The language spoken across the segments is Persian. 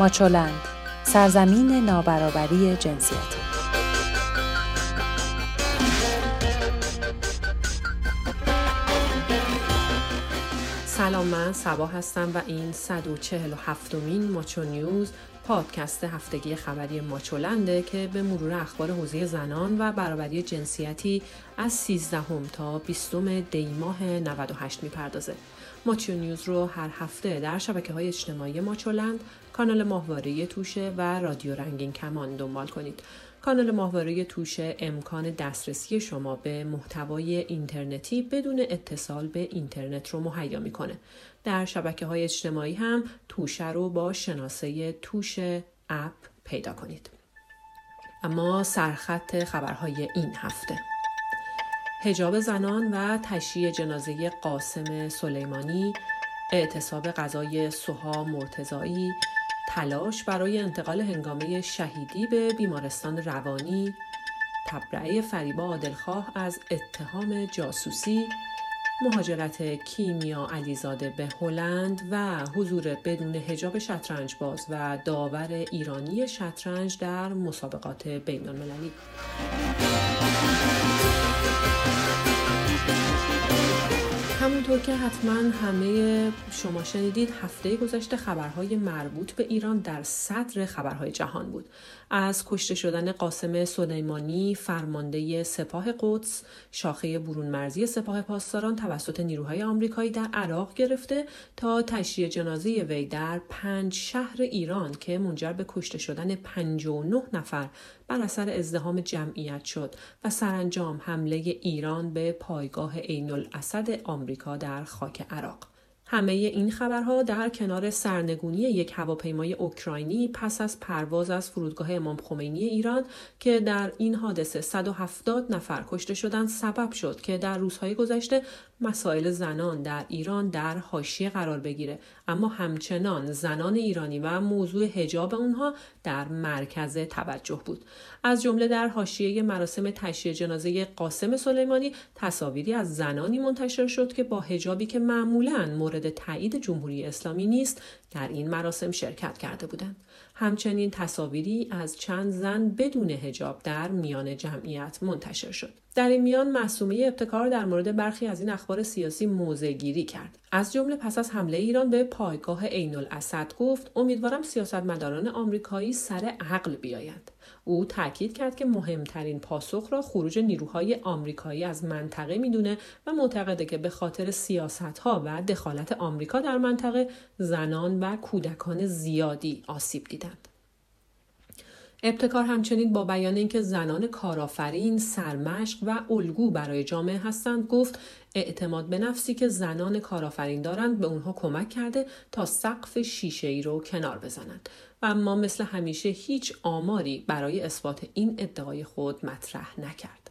ماچولند سرزمین نابرابری جنسیتی سلام من سبا هستم و این 147 مین ماچو نیوز پادکست هفتگی خبری ماچولنده که به مرور اخبار حوزه زنان و برابری جنسیتی از 13 تا 20 دی ماه 98 می‌پردازه. ماچو نیوز رو هر هفته در شبکه های اجتماعی ماچولند، کانال ماهواره توشه و رادیو رنگین کمان دنبال کنید. کانال ماهواره توشه امکان دسترسی شما به محتوای اینترنتی بدون اتصال به اینترنت رو مهیا می‌کنه. در شبکه های اجتماعی هم توشه رو با شناسه توشه اپ پیدا کنید. اما سرخط خبرهای این هفته هجاب زنان و تشییع جنازه قاسم سلیمانی اعتصاب غذای سوها مرتزایی تلاش برای انتقال هنگامه شهیدی به بیمارستان روانی تبرعه فریبا عادلخواه از اتهام جاسوسی مهاجرت کیمیا علیزاده به هلند و حضور بدون هجاب شطرنج باز و داور ایرانی شطرنج در مسابقات بین المللی همونطور که حتما همه شما شنیدید هفته گذشته خبرهای مربوط به ایران در صدر خبرهای جهان بود. از کشته شدن قاسم سلیمانی فرمانده سپاه قدس شاخه برون مرزی سپاه پاسداران توسط نیروهای آمریکایی در عراق گرفته تا تشییع جنازه وی در پنج شهر ایران که منجر به کشته شدن 59 نفر بر اثر ازدهام جمعیت شد و سرانجام حمله ایران به پایگاه عین الاسد آمریکا در خاک عراق. همه این خبرها در کنار سرنگونی یک هواپیمای اوکراینی پس از پرواز از فرودگاه امام خمینی ایران که در این حادثه 170 نفر کشته شدند سبب شد که در روزهای گذشته مسائل زنان در ایران در حاشیه قرار بگیره. اما همچنان زنان ایرانی و موضوع حجاب اونها در مرکز توجه بود. از جمله در حاشیه مراسم تشییع جنازه قاسم سلیمانی تصاویری از زنانی منتشر شد که با حجابی که معمولا مورد تایید جمهوری اسلامی نیست در این مراسم شرکت کرده بودند. همچنین تصاویری از چند زن بدون هجاب در میان جمعیت منتشر شد. در این میان محسومه ابتکار در مورد برخی از این اخبار سیاسی موضع گیری کرد از جمله پس از حمله ایران به پایگاه عین الاسد گفت امیدوارم سیاستمداران آمریکایی سر عقل بیایند او تاکید کرد که مهمترین پاسخ را خروج نیروهای آمریکایی از منطقه می‌دونه و معتقده که به خاطر سیاست ها و دخالت آمریکا در منطقه زنان و کودکان زیادی آسیب دیدند. ابتکار همچنین با بیان اینکه زنان کارآفرین، سرمشق و الگو برای جامعه هستند گفت اعتماد به نفسی که زنان کارآفرین دارند به اونها کمک کرده تا سقف شیشه ای رو کنار بزنند و اما مثل همیشه هیچ آماری برای اثبات این ادعای خود مطرح نکرد.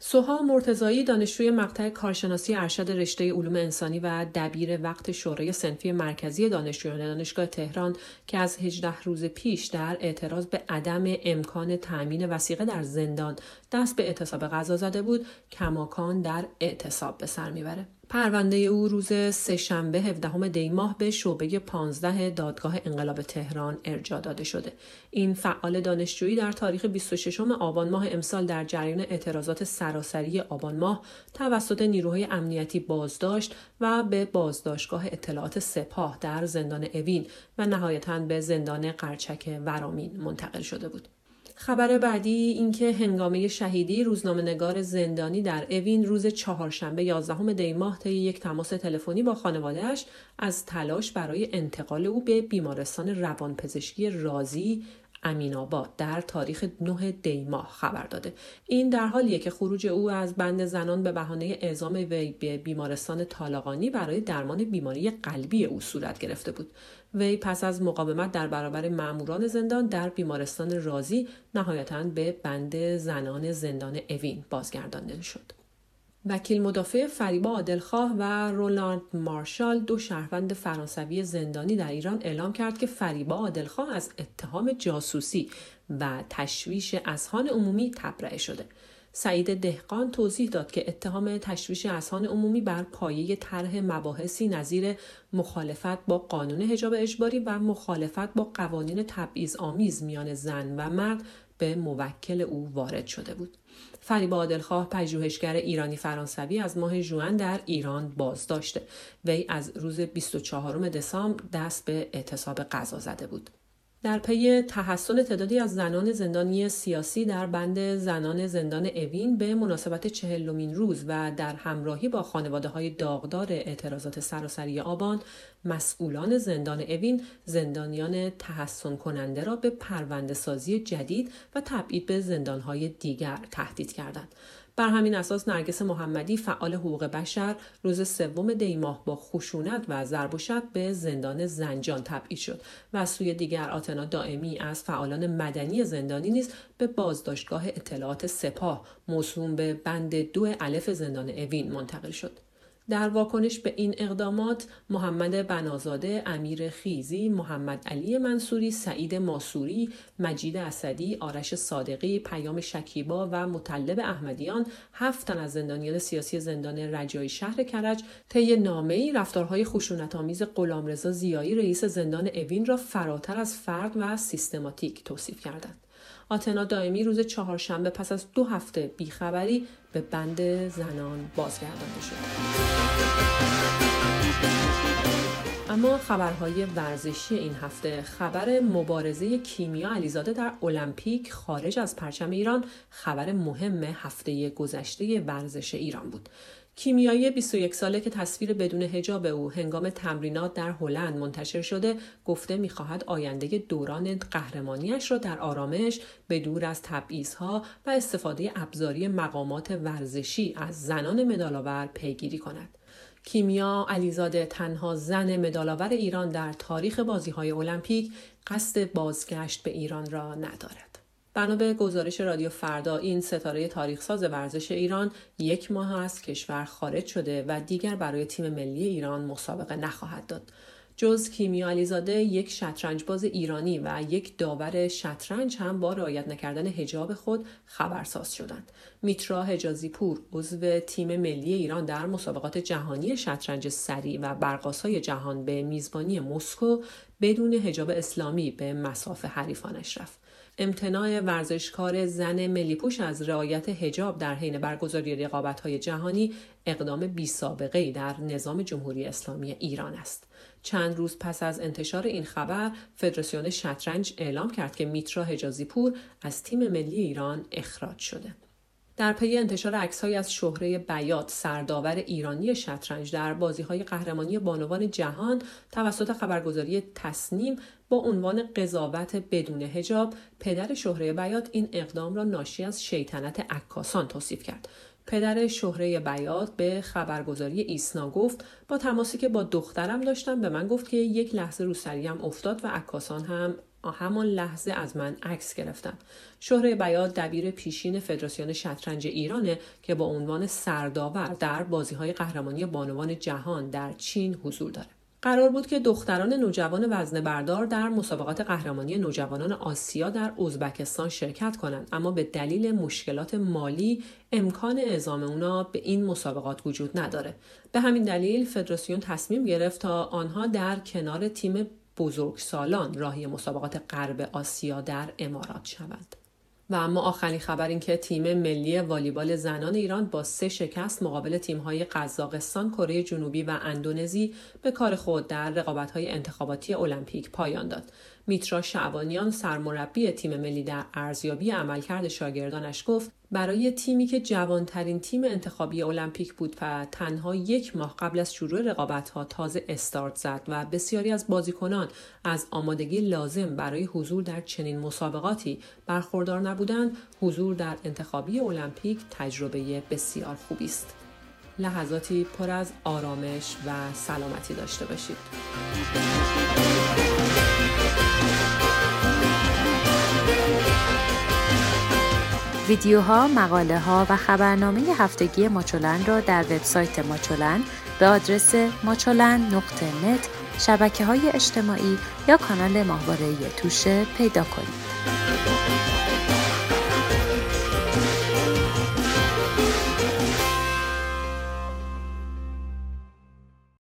سوها مرتزایی دانشجوی مقطع کارشناسی ارشد رشته علوم انسانی و دبیر وقت شورای سنفی مرکزی دانشجویان دانشگاه تهران که از 18 روز پیش در اعتراض به عدم امکان تأمین وسیقه در زندان دست به اعتصاب غذا زده بود کماکان در اعتصاب به سر می‌بره. پرونده او روز سهشنبه 17 دی ماه به شعبه 15 دادگاه انقلاب تهران ارجاع داده شده. این فعال دانشجویی در تاریخ 26 آبان ماه امسال در جریان اعتراضات سراسری آبان ماه توسط نیروهای امنیتی بازداشت و به بازداشتگاه اطلاعات سپاه در زندان اوین و نهایتا به زندان قرچک ورامین منتقل شده بود. خبر بعدی اینکه هنگامه شهیدی روزنامه نگار زندانی در اوین روز چهارشنبه 11 دی ماه طی یک تماس تلفنی با خانوادهش از تلاش برای انتقال او به بیمارستان روانپزشکی رازی امین آباد در تاریخ 9 دی ماه خبر داده. این در حالیه که خروج او از بند زنان به بهانه اعزام وی به بیمارستان طالقانی برای درمان بیماری قلبی او صورت گرفته بود. وی پس از مقاومت در برابر ماموران زندان در بیمارستان رازی نهایتا به بند زنان زندان اوین بازگردانده شد. وکیل مدافع فریبا عادلخواه و رولارد مارشال دو شهروند فرانسوی زندانی در ایران اعلام کرد که فریبا عادلخواه از اتهام جاسوسی و تشویش اذهان عمومی تبرئه شده. سعید دهقان توضیح داد که اتهام تشویش اذهان عمومی بر پایه طرح مباحثی نظیر مخالفت با قانون حجاب اجباری و مخالفت با قوانین تبعیض آمیز میان زن و مرد به موکل او وارد شده بود. فریبا عادلخواه پژوهشگر ایرانی فرانسوی از ماه جوان در ایران بازداشته وی از روز 24 دسامبر دست به اعتصاب غذا زده بود در پی تحسن تعدادی از زنان زندانی سیاسی در بند زنان زندان اوین به مناسبت چهلمین روز و در همراهی با خانواده های داغدار اعتراضات سراسری آبان مسئولان زندان اوین زندانیان تحسن کننده را به پرونده سازی جدید و تبعید به زندانهای دیگر تهدید کردند. بر همین اساس نرگس محمدی فعال حقوق بشر روز سوم دی ماه با خشونت و ضرب و به زندان زنجان تبعید شد و از سوی دیگر آتنا دائمی از فعالان مدنی زندانی نیز به بازداشتگاه اطلاعات سپاه موسوم به بند دو الف زندان اوین منتقل شد در واکنش به این اقدامات محمد بنازاده، امیر خیزی، محمد علی منصوری، سعید ماسوری، مجید اسدی، آرش صادقی، پیام شکیبا و مطلب احمدیان هفت تن از زندانیان سیاسی زندان رجایی شهر کرج طی نامه‌ای رفتارهای خشونت‌آمیز غلامرضا زیایی رئیس زندان اوین را فراتر از فرد و سیستماتیک توصیف کردند. آتنا دائمی روز چهارشنبه پس از دو هفته بیخبری به بند زنان بازگردانده شد. اما خبرهای ورزشی این هفته خبر مبارزه کیمیا علیزاده در المپیک خارج از پرچم ایران خبر مهم هفته گذشته ورزش ایران بود کیمیایی 21 ساله که تصویر بدون هجاب او هنگام تمرینات در هلند منتشر شده گفته می‌خواهد آینده دوران قهرمانیش را در آرامش به دور از تبعیضها و استفاده ابزاری مقامات ورزشی از زنان مدالآور پیگیری کند. کیمیا علیزاده تنها زن مدالآور ایران در تاریخ بازی های المپیک قصد بازگشت به ایران را ندارد. بنا به گزارش رادیو فردا این ستاره تاریخساز ورزش ایران یک ماه از کشور خارج شده و دیگر برای تیم ملی ایران مسابقه نخواهد داد. جز کیمیا علیزاده یک شطرنج باز ایرانی و یک داور شطرنج هم با رعایت نکردن هجاب خود خبرساز شدند. میترا حجازی پور عضو تیم ملی ایران در مسابقات جهانی شطرنج سریع و برقاسای جهان به میزبانی مسکو بدون هجاب اسلامی به مساف حریفانش رفت. امتناع ورزشکار زن ملیپوش از رعایت هجاب در حین برگزاری های جهانی اقدام بی سابقه در نظام جمهوری اسلامی ایران است. چند روز پس از انتشار این خبر فدراسیون شطرنج اعلام کرد که میترا حجازی پور از تیم ملی ایران اخراج شده. در پی انتشار عکسهایی از شهره بیات سرداور ایرانی شطرنج در های قهرمانی بانوان جهان توسط خبرگزاری تصنیم با عنوان قضاوت بدون هجاب پدر شهره بیات این اقدام را ناشی از شیطنت عکاسان توصیف کرد. پدر شهره بیات به خبرگزاری ایسنا گفت با تماسی که با دخترم داشتم به من گفت که یک لحظه رو سریم افتاد و عکاسان هم همان لحظه از من عکس گرفتن. شهره بیاد دبیر پیشین فدراسیون شطرنج ایرانه که با عنوان سرداور در بازی های قهرمانی بانوان جهان در چین حضور داره. قرار بود که دختران نوجوان وزن بردار در مسابقات قهرمانی نوجوانان آسیا در ازبکستان شرکت کنند اما به دلیل مشکلات مالی امکان اعزام اونا به این مسابقات وجود نداره به همین دلیل فدراسیون تصمیم گرفت تا آنها در کنار تیم بزرگسالان راهی مسابقات غرب آسیا در امارات شوند. و اما آخرین خبر این که تیم ملی والیبال زنان ایران با سه شکست مقابل تیم‌های قزاقستان، کره جنوبی و اندونزی به کار خود در رقابت‌های انتخاباتی المپیک پایان داد. میترا شعبانیان سرمربی تیم ملی در ارزیابی عملکرد شاگردانش گفت برای تیمی که جوانترین تیم انتخابی المپیک بود و تنها یک ماه قبل از شروع رقابت ها تازه استارت زد و بسیاری از بازیکنان از آمادگی لازم برای حضور در چنین مسابقاتی برخوردار نبودند حضور در انتخابی المپیک تجربه بسیار خوبی است. لحظاتی پر از آرامش و سلامتی داشته باشید ویدیوها، مقاله ها و خبرنامه هفتگی ماچولن را در وبسایت ماچولن به آدرس نت شبکه های اجتماعی یا کانال ماهواره توشه پیدا کنید.